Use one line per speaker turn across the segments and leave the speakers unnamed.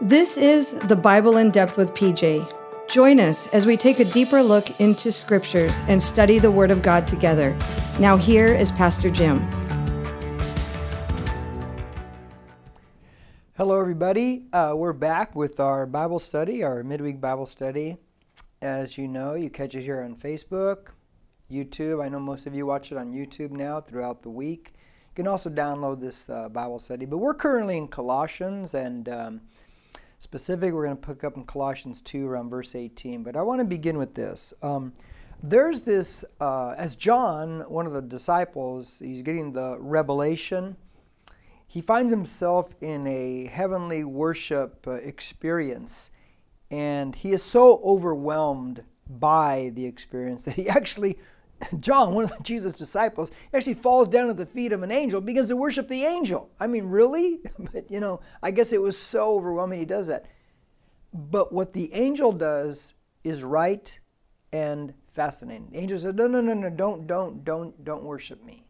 This is the Bible in Depth with PJ. Join us as we take a deeper look into scriptures and study the Word of God together. Now, here is Pastor Jim.
Hello, everybody. Uh, we're back with our Bible study, our midweek Bible study. As you know, you catch it here on Facebook, YouTube. I know most of you watch it on YouTube now throughout the week. You can also download this uh, Bible study. But we're currently in Colossians, and um, specific, we're going to pick up in Colossians 2 around verse 18. But I want to begin with this. Um, there's this, uh, as John, one of the disciples, he's getting the revelation. He finds himself in a heavenly worship uh, experience, and he is so overwhelmed by the experience that he actually John, one of Jesus' disciples, actually falls down at the feet of an angel, begins to worship the angel. I mean, really? but, you know, I guess it was so overwhelming he does that. But what the angel does is right and fascinating. The angel said, No, no, no, no, don't, don't, don't, don't worship me.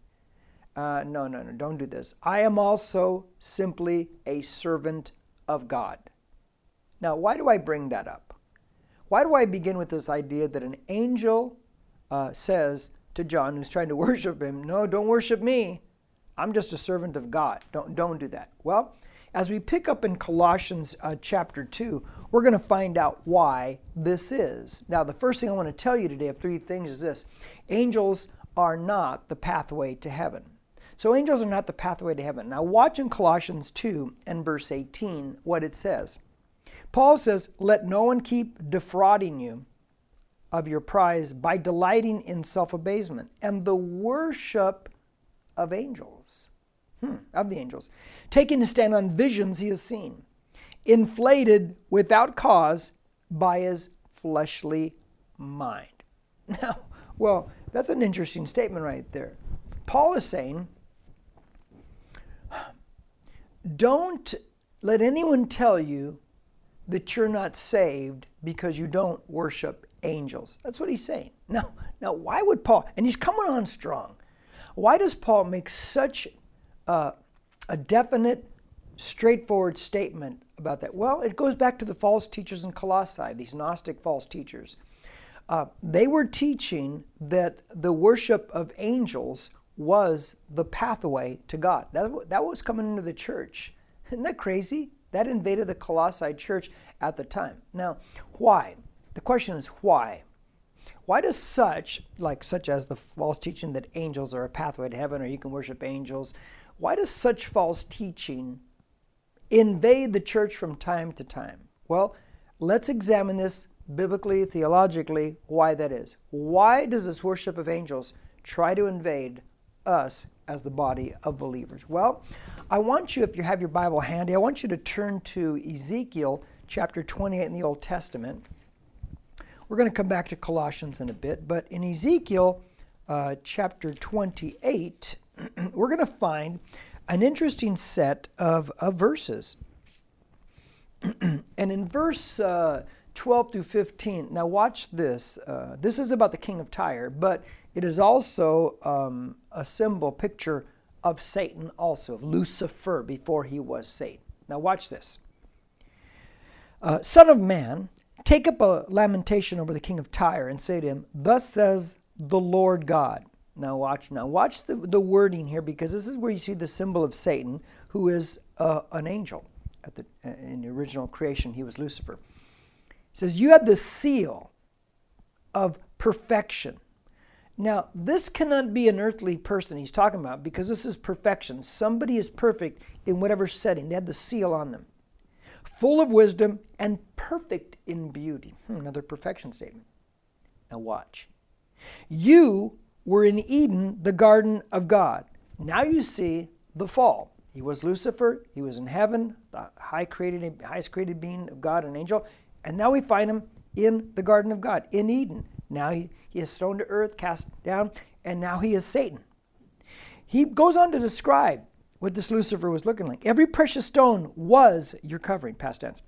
Uh, no, no, no, don't do this. I am also simply a servant of God. Now, why do I bring that up? Why do I begin with this idea that an angel uh, says to John, who's trying to worship him, No, don't worship me. I'm just a servant of God. Don't, don't do that. Well, as we pick up in Colossians uh, chapter 2, we're going to find out why this is. Now, the first thing I want to tell you today of three things is this angels are not the pathway to heaven. So, angels are not the pathway to heaven. Now, watch in Colossians 2 and verse 18 what it says. Paul says, Let no one keep defrauding you of your prize by delighting in self abasement and the worship of angels, hmm, of the angels, taking a stand on visions he has seen, inflated without cause by his fleshly mind. Now, well, that's an interesting statement right there. Paul is saying, don't let anyone tell you that you're not saved because you don't worship angels. That's what he's saying. Now, now why would Paul, and he's coming on strong, why does Paul make such a definite, straightforward statement about that? Well, it goes back to the false teachers in Colossae, these Gnostic false teachers. Uh, they were teaching that the worship of angels was the pathway to God. That, that was coming into the church. Isn't that crazy? That invaded the Colossae church at the time. Now, why? The question is why? Why does such, like such as the false teaching that angels are a pathway to heaven or you can worship angels, why does such false teaching invade the church from time to time? Well, let's examine this biblically, theologically, why that is. Why does this worship of angels try to invade us as the body of believers? Well, I want you, if you have your Bible handy, I want you to turn to Ezekiel chapter 28 in the Old Testament. We're going to come back to Colossians in a bit, but in Ezekiel uh, chapter 28, we're going to find an interesting set of, of verses. and in verse uh, 12 through 15, now watch this. Uh, this is about the king of Tyre, but it is also um, a symbol, picture of Satan, also, of Lucifer before he was Satan. Now watch this. Uh, Son of man, Take up a lamentation over the king of Tyre and say to him, Thus says the Lord God. Now watch, now watch the, the wording here because this is where you see the symbol of Satan, who is uh, an angel. At the, in the original creation, he was Lucifer. He says, You have the seal of perfection. Now, this cannot be an earthly person he's talking about because this is perfection. Somebody is perfect in whatever setting. They had the seal on them full of wisdom and perfect in beauty. Hmm, another perfection statement. Now, watch. You were in Eden, the garden of God. Now you see the fall. He was Lucifer, he was in heaven, the high created, highest created being of God, an angel, and now we find him in the garden of God, in Eden. Now he, he is thrown to earth, cast down, and now he is Satan. He goes on to describe what this Lucifer was looking like. Every precious stone was your covering, past tense.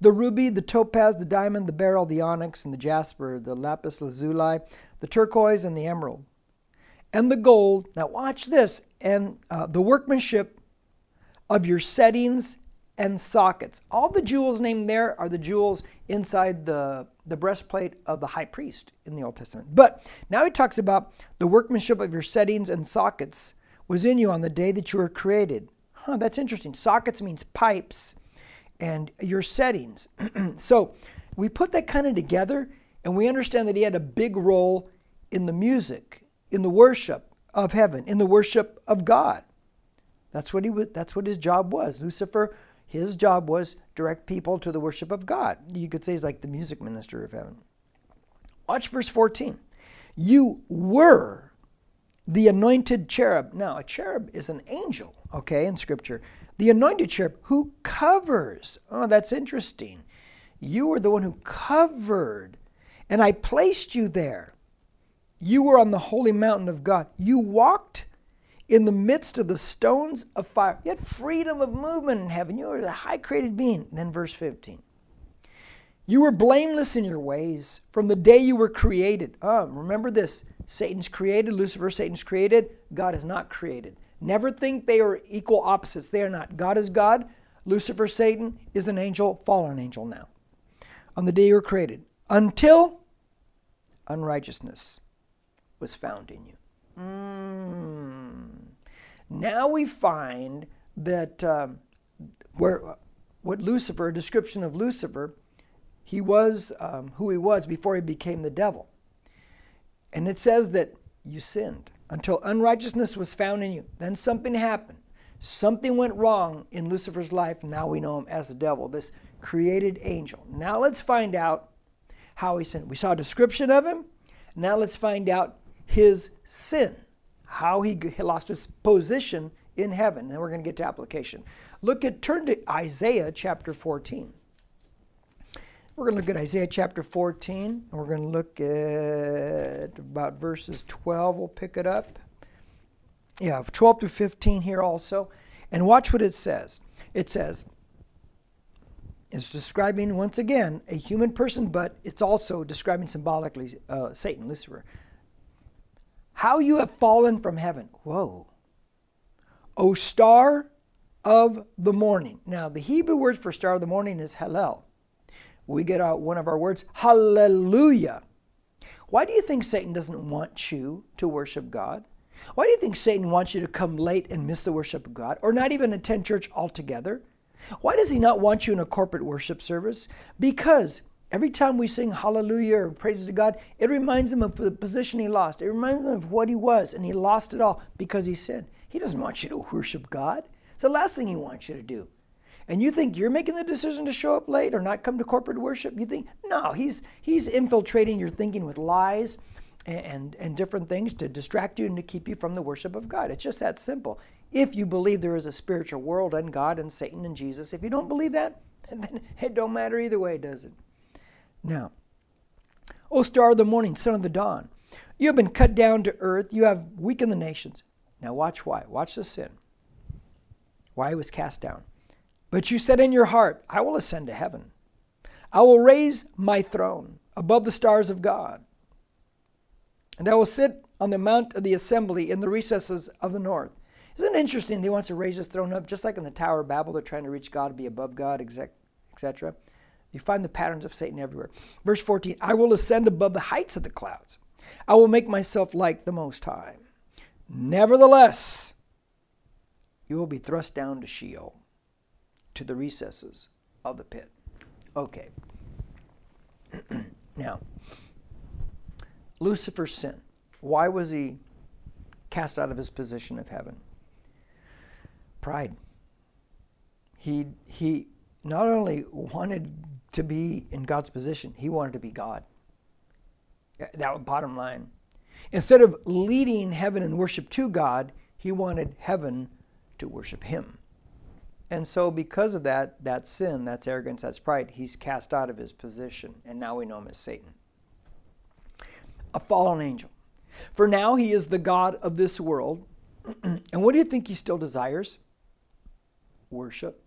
The ruby, the topaz, the diamond, the beryl, the onyx, and the jasper, the lapis lazuli, the turquoise, and the emerald, and the gold. Now, watch this, and uh, the workmanship of your settings and sockets. All the jewels named there are the jewels inside the, the breastplate of the high priest in the Old Testament. But now he talks about the workmanship of your settings and sockets was in you on the day that you were created. Huh, that's interesting. Sockets means pipes and your settings. so we put that kind of together and we understand that he had a big role in the music, in the worship of heaven, in the worship of God. That's what he would, that's what his job was. Lucifer, his job was direct people to the worship of God. You could say he's like the music minister of heaven. Watch verse 14. You were the anointed cherub. Now, a cherub is an angel, okay, in scripture. The anointed cherub who covers. Oh, that's interesting. You were the one who covered, and I placed you there. You were on the holy mountain of God. You walked in the midst of the stones of fire. You had freedom of movement in heaven. You were the high created being. Then, verse 15. You were blameless in your ways from the day you were created. Oh, remember this Satan's created, Lucifer, Satan's created. God is not created. Never think they are equal opposites. They are not. God is God. Lucifer, Satan, is an angel, fallen angel now. On the day you were created, until unrighteousness was found in you. Mm. Now we find that um, where what Lucifer, a description of Lucifer, he was um, who he was before he became the devil. And it says that you sinned until unrighteousness was found in you. Then something happened. Something went wrong in Lucifer's life. Now we know him as the devil, this created angel. Now let's find out how he sinned. We saw a description of him. Now let's find out his sin, how he lost his position in heaven. And we're going to get to application. Look at, turn to Isaiah chapter 14. We're going to look at Isaiah chapter 14, and we're going to look at about verses 12. We'll pick it up. Yeah, 12 through 15 here also. And watch what it says. It says, it's describing, once again, a human person, but it's also describing symbolically uh, Satan, Lucifer. How you have fallen from heaven. Whoa. O star of the morning. Now, the Hebrew word for star of the morning is Hallel. We get out one of our words, Hallelujah. Why do you think Satan doesn't want you to worship God? Why do you think Satan wants you to come late and miss the worship of God or not even attend church altogether? Why does he not want you in a corporate worship service? Because Every time we sing hallelujah or praises to God, it reminds him of the position he lost. It reminds him of what he was, and he lost it all because he sinned. He doesn't want you to worship God. It's the last thing he wants you to do. And you think you're making the decision to show up late or not come to corporate worship? You think, no, he's he's infiltrating your thinking with lies and, and, and different things to distract you and to keep you from the worship of God. It's just that simple. If you believe there is a spiritual world and God and Satan and Jesus, if you don't believe that, then it don't matter either way, does it? Now, O star of the morning, son of the dawn, you have been cut down to earth, you have weakened the nations. Now, watch why. Watch the sin. Why he was cast down. But you said in your heart, I will ascend to heaven. I will raise my throne above the stars of God. And I will sit on the mount of the assembly in the recesses of the north. Isn't it interesting? He wants to raise his throne up, just like in the Tower of Babel, they're trying to reach God, be above God, etc. You find the patterns of Satan everywhere. Verse 14 I will ascend above the heights of the clouds, I will make myself like the Most High. Nevertheless, you will be thrust down to Sheol, to the recesses of the pit. Okay. now, Lucifer's sin. Why was he cast out of his position of heaven? Pride. He, he not only wanted to be in God's position. He wanted to be God. That was bottom line. Instead of leading heaven in worship to God, he wanted heaven to worship him. And so, because of that, that sin, that's arrogance, that's pride, he's cast out of his position. And now we know him as Satan. A fallen angel. For now, he is the God of this world. and what do you think he still desires? Worship.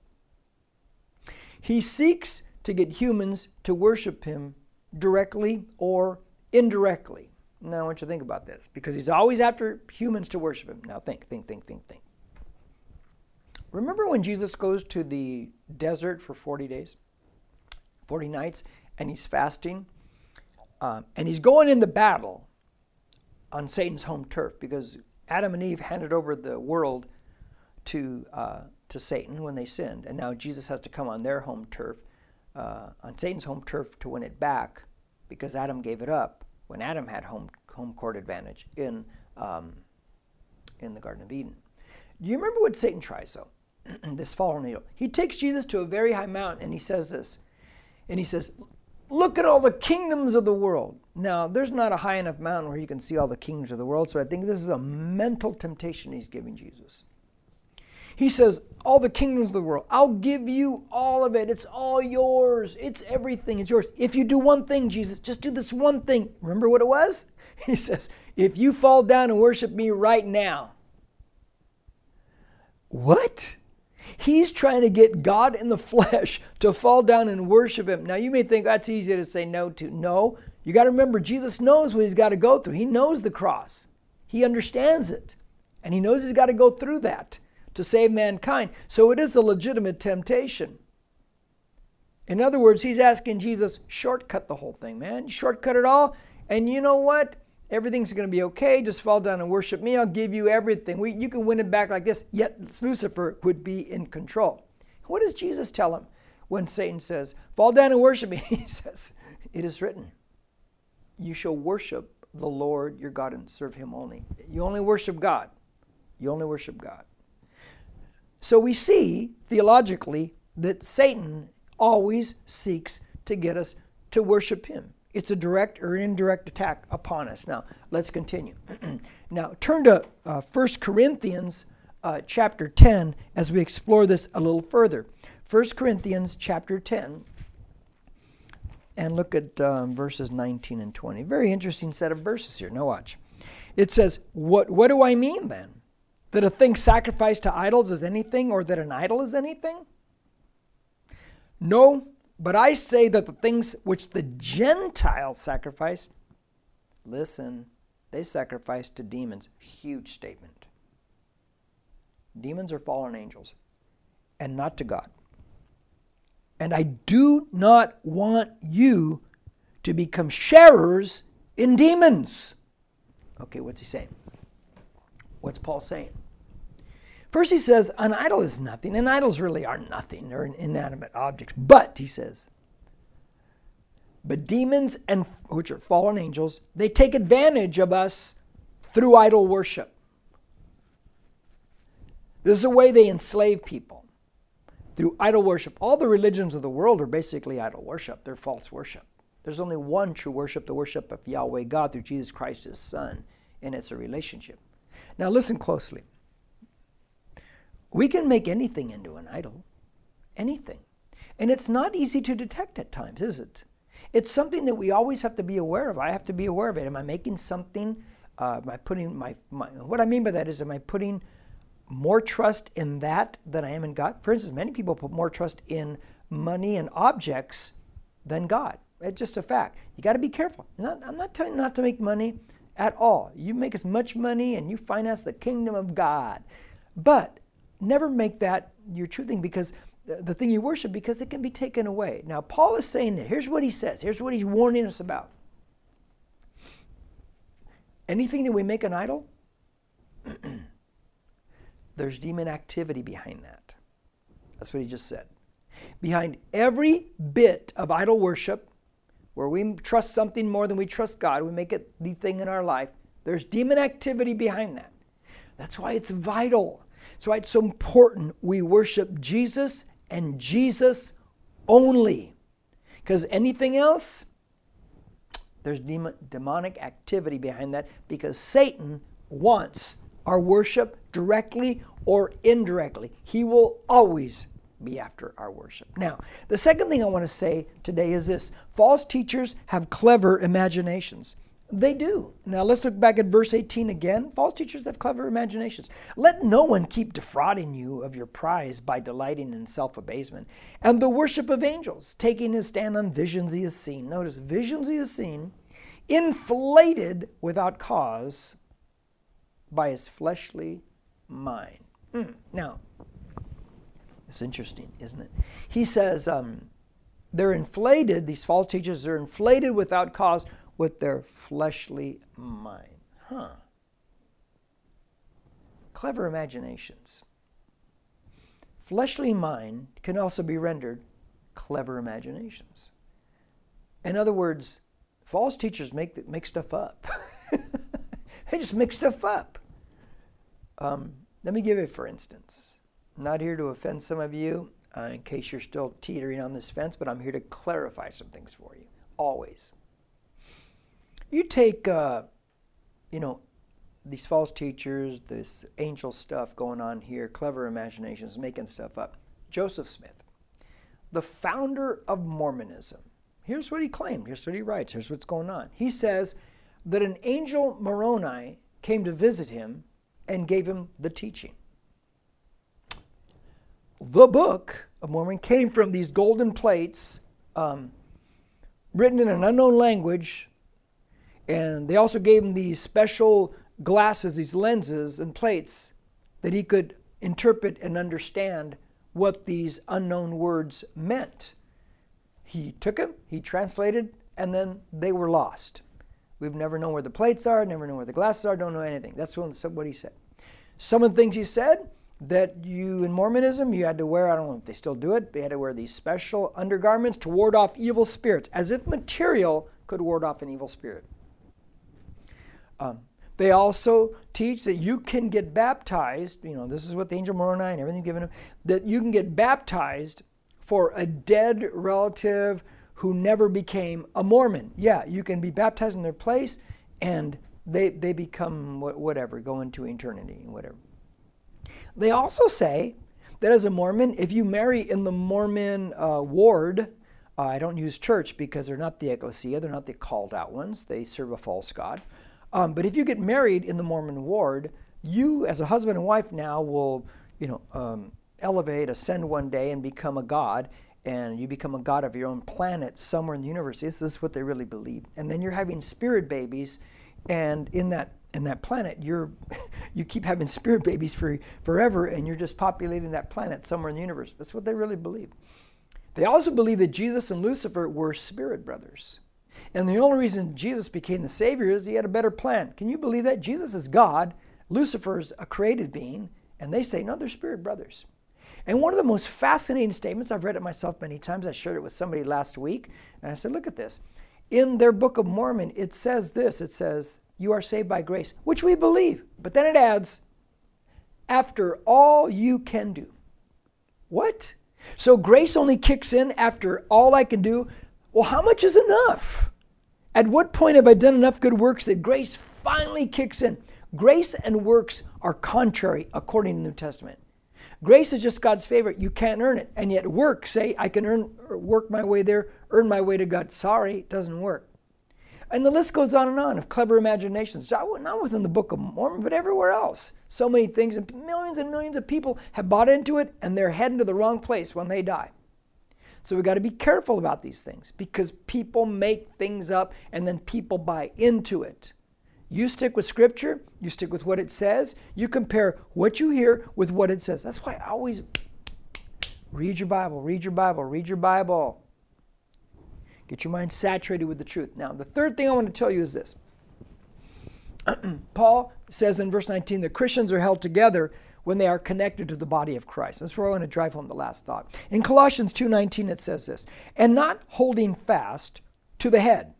He seeks to get humans to worship him directly or indirectly. Now, I want you to think about this because he's always after humans to worship him. Now, think, think, think, think, think. Remember when Jesus goes to the desert for 40 days, 40 nights, and he's fasting? Um, and he's going into battle on Satan's home turf because Adam and Eve handed over the world to, uh, to Satan when they sinned. And now Jesus has to come on their home turf, uh, on Satan's home turf, to win it back because Adam gave it up when Adam had home, home court advantage in, um, in the Garden of Eden. Do you remember what Satan tries, though? this fallen angel. He takes Jesus to a very high mountain and he says this. And he says, Look at all the kingdoms of the world. Now, there's not a high enough mountain where you can see all the kingdoms of the world, so I think this is a mental temptation he's giving Jesus. He says, All the kingdoms of the world, I'll give you all of it. It's all yours. It's everything. It's yours. If you do one thing, Jesus, just do this one thing. Remember what it was? He says, If you fall down and worship me right now. What? He's trying to get God in the flesh to fall down and worship him. Now, you may think that's easy to say no to. No, you got to remember, Jesus knows what he's got to go through. He knows the cross, he understands it, and he knows he's got to go through that to save mankind. So it is a legitimate temptation. In other words, he's asking Jesus, shortcut the whole thing, man. Shortcut it all. And you know what? Everything's going to be okay. Just fall down and worship me. I'll give you everything. We, you can win it back like this. Yet Lucifer would be in control. What does Jesus tell him when Satan says, Fall down and worship me? He says, It is written, You shall worship the Lord your God and serve him only. You only worship God. You only worship God. So we see theologically that Satan always seeks to get us to worship him. It's a direct or indirect attack upon us. Now, let's continue. now, turn to uh, 1 Corinthians uh, chapter 10 as we explore this a little further. 1 Corinthians chapter 10, and look at um, verses 19 and 20. Very interesting set of verses here. Now, watch. It says, What, what do I mean then? That a thing sacrificed to idols is anything, or that an idol is anything? No, but I say that the things which the Gentiles sacrifice, listen, they sacrifice to demons. Huge statement. Demons are fallen angels, and not to God. And I do not want you to become sharers in demons. Okay, what's he saying? What's Paul saying? First, he says an idol is nothing, and idols really are nothing. They're inanimate objects. But, he says, but demons and which are fallen angels, they take advantage of us through idol worship. This is the way they enslave people through idol worship. All the religions of the world are basically idol worship. They're false worship. There's only one true worship, the worship of Yahweh God through Jesus Christ, his Son, and it's a relationship. Now listen closely. We can make anything into an idol. Anything. And it's not easy to detect at times, is it? It's something that we always have to be aware of. I have to be aware of it. Am I making something? Uh, am I putting my, my, what I mean by that is, am I putting more trust in that than I am in God? For instance, many people put more trust in money and objects than God. It's just a fact. You got to be careful. Not, I'm not telling you not to make money at all. You make as much money and you finance the kingdom of God. But never make that your true thing because the thing you worship because it can be taken away. Now, Paul is saying that. Here's what he says. Here's what he's warning us about. Anything that we make an idol, there's demon activity behind that. That's what he just said. Behind every bit of idol worship, where we trust something more than we trust God, we make it the thing in our life, there's demon activity behind that. That's why it's vital that's why it's so important we worship Jesus and Jesus only. Because anything else, there's demonic activity behind that because Satan wants our worship directly or indirectly. He will always be after our worship. Now, the second thing I want to say today is this false teachers have clever imaginations. They do. Now let's look back at verse 18 again. False teachers have clever imaginations. Let no one keep defrauding you of your prize by delighting in self abasement and the worship of angels, taking his stand on visions he has seen. Notice, visions he has seen, inflated without cause by his fleshly mind. Mm. Now, It's interesting, isn't it? He says um, they're inflated, these false teachers are inflated without cause with their fleshly mind. Huh. Clever imaginations. Fleshly mind can also be rendered clever imaginations. In other words, false teachers make, make stuff up. they just make stuff up. Um, let me give it for instance. I'm not here to offend some of you uh, in case you're still teetering on this fence, but I'm here to clarify some things for you. Always. You take, uh, you know, these false teachers, this angel stuff going on here, clever imaginations, making stuff up. Joseph Smith, the founder of Mormonism, here's what he claimed. Here's what he writes. Here's what's going on. He says that an angel Moroni came to visit him and gave him the teaching. The book of Mormon came from these golden plates um, written in an unknown language, and they also gave him these special glasses, these lenses and plates that he could interpret and understand what these unknown words meant. He took them, he translated, and then they were lost. We've never known where the plates are, never known where the glasses are, don't know anything. That's what he said. Some of the things he said that you in Mormonism you had to wear, I don't know if they still do it, but you had to wear these special undergarments to ward off evil spirits, as if material could ward off an evil spirit. Um, they also teach that you can get baptized, you know, this is what the angel Moroni and everything given him, that you can get baptized for a dead relative who never became a Mormon. Yeah, you can be baptized in their place and they, they become whatever, go into eternity, whatever. They also say that as a Mormon, if you marry in the Mormon uh, ward, uh, I don't use church because they're not the ecclesia, they're not the called out ones, they serve a false God. Um, but if you get married in the Mormon ward, you as a husband and wife now will, you know, um, elevate, ascend one day and become a god, and you become a god of your own planet somewhere in the universe. This is what they really believe. And then you're having spirit babies, and in that in that planet, you're you keep having spirit babies for forever, and you're just populating that planet somewhere in the universe. That's what they really believe. They also believe that Jesus and Lucifer were spirit brothers. And the only reason Jesus became the Savior is he had a better plan. Can you believe that? Jesus is God, Lucifer's a created being, and they say, no, they're spirit brothers. And one of the most fascinating statements, I've read it myself many times, I shared it with somebody last week, and I said, look at this. In their Book of Mormon, it says this it says, You are saved by grace, which we believe. But then it adds, After all you can do. What? So grace only kicks in after all I can do? Well, how much is enough? At what point have I done enough good works that grace finally kicks in? Grace and works are contrary according to the New Testament. Grace is just God's favor. You can't earn it. And yet work, say, I can earn work my way there, earn my way to God. Sorry, it doesn't work. And the list goes on and on of clever imaginations, not within the Book of Mormon, but everywhere else. So many things, and millions and millions of people have bought into it, and they're heading to the wrong place when they die. So we got to be careful about these things because people make things up and then people buy into it. You stick with scripture, you stick with what it says, you compare what you hear with what it says. That's why I always read your Bible, read your Bible, read your Bible. Get your mind saturated with the truth. Now, the third thing I want to tell you is this. Paul says in verse 19 that Christians are held together when they are connected to the body of Christ. That's where I want to drive home the last thought. In Colossians 2:19 it says this, and not holding fast to the head.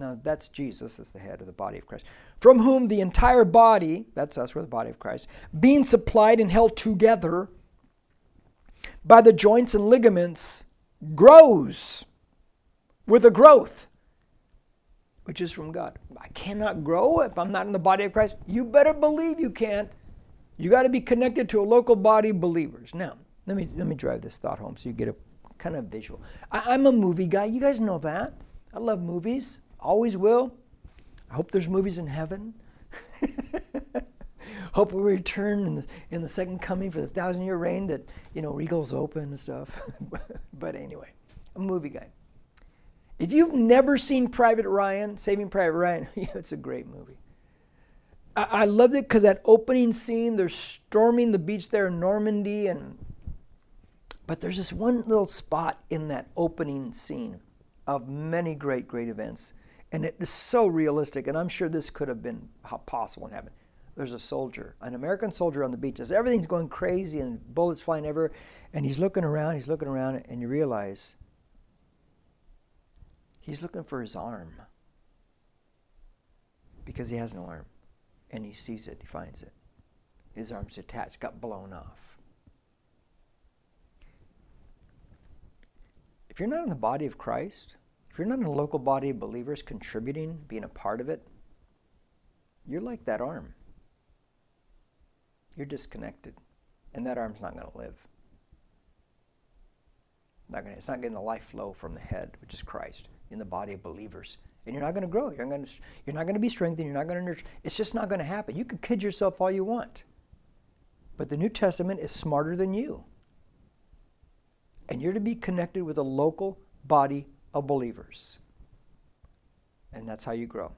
Now that's Jesus as the head of the body of Christ, from whom the entire body, that's us, we're the body of Christ, being supplied and held together by the joints and ligaments, grows with a growth which is from God. I cannot grow if I'm not in the body of Christ. You better believe you can't. You got to be connected to a local body of believers. Now, let me let me drive this thought home so you get a kind of visual. I, am a movie guy. You guys know that. I love movies. Always will. I hope there's movies in heaven. hope we return in the in the second coming for the thousand year reign that you know regals open and stuff. but anyway, I'm a movie guy. If you've never seen Private Ryan, Saving Private Ryan, it's a great movie. I, I loved it because that opening scene, they're storming the beach there in Normandy, and But there's this one little spot in that opening scene of many great, great events. And it is so realistic, and I'm sure this could have been possible in heaven. There's a soldier, an American soldier on the beach. As everything's going crazy and bullets flying everywhere, and he's looking around, he's looking around, and you realize he's looking for his arm because he has no arm. And he sees it, he finds it. His arm's detached, got blown off. If you're not in the body of Christ, if you're not in a local body of believers contributing, being a part of it, you're like that arm. You're disconnected, and that arm's not going to live. Not gonna, it's not getting the life flow from the head, which is Christ, in the body of believers. And you're not going to grow. You're, gonna, you're not going to be strengthened. You're not going to nurture. It's just not going to happen. You can kid yourself all you want. But the New Testament is smarter than you. And you're to be connected with a local body of believers. And that's how you grow.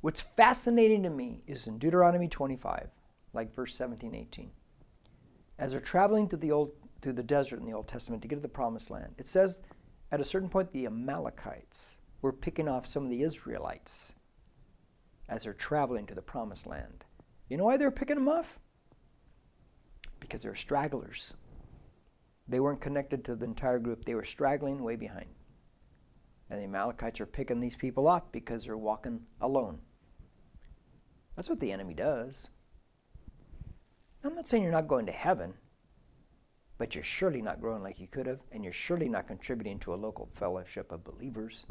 What's fascinating to me is in Deuteronomy 25, like verse 17, 18. As they're traveling to the old to the desert in the Old Testament to get to the promised land, it says at a certain point the Amalekites were picking off some of the Israelites as they're traveling to the promised land. You know why they were picking them off? because they're stragglers. They weren't connected to the entire group, they were straggling way behind. And the Amalekites are picking these people off because they're walking alone. That's what the enemy does. I'm not saying you're not going to heaven, but you're surely not growing like you could have, and you're surely not contributing to a local fellowship of believers.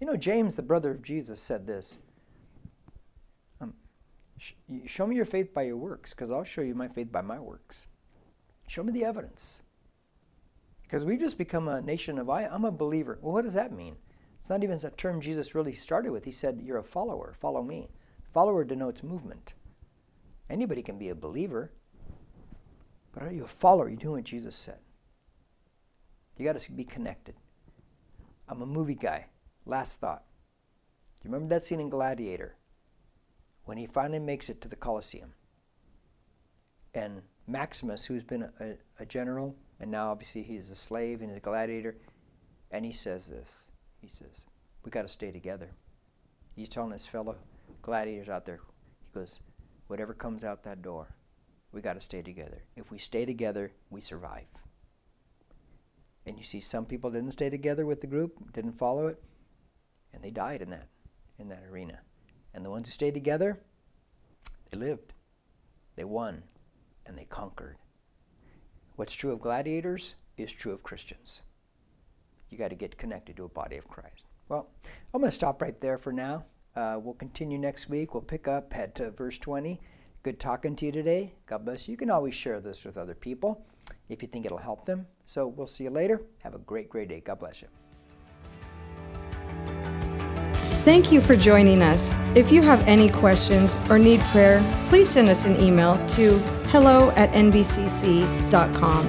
You know, James, the brother of Jesus, said this um, Show me your faith by your works, because I'll show you my faith by my works. Show me the evidence. Because we've just become a nation of, I, I'm a believer. Well, what does that mean? It's not even a term Jesus really started with. He said, You're a follower, follow me. Follower denotes movement. Anybody can be a believer, but are you a follower? You doing what Jesus said? You got to be connected. I'm a movie guy. Last thought. Do you remember that scene in Gladiator? when he finally makes it to the Colosseum. And Maximus, who's been a, a, general, and now obviously he's a slave and he's a gladiator, and he says this. He says, We got to stay together. He's telling his fellow gladiators out there, he goes, Whatever comes out that door, we got to stay together. If we stay together, we survive. And you see, some people didn't stay together with the group, didn't follow it, and they died in that, in that arena. And the ones who stayed together, they lived, they won, and they conquered. What's true of gladiators is true of Christians. You got to get connected to a body of Christ. Well, I'm going to stop right there for now. Uh, we'll continue next week. We'll pick up at uh, verse 20. Good talking to you today. God bless you. You can always share this with other people if you think it'll help them. So we'll see you later. Have a great, great day. God bless you.
Thank you for joining us. If you have any questions or need prayer, please send us an email to hello at nbcc.com.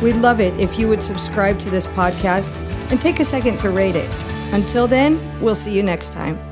We'd love it if you would subscribe to this podcast and take a second to rate it. Until then, we'll see you next time.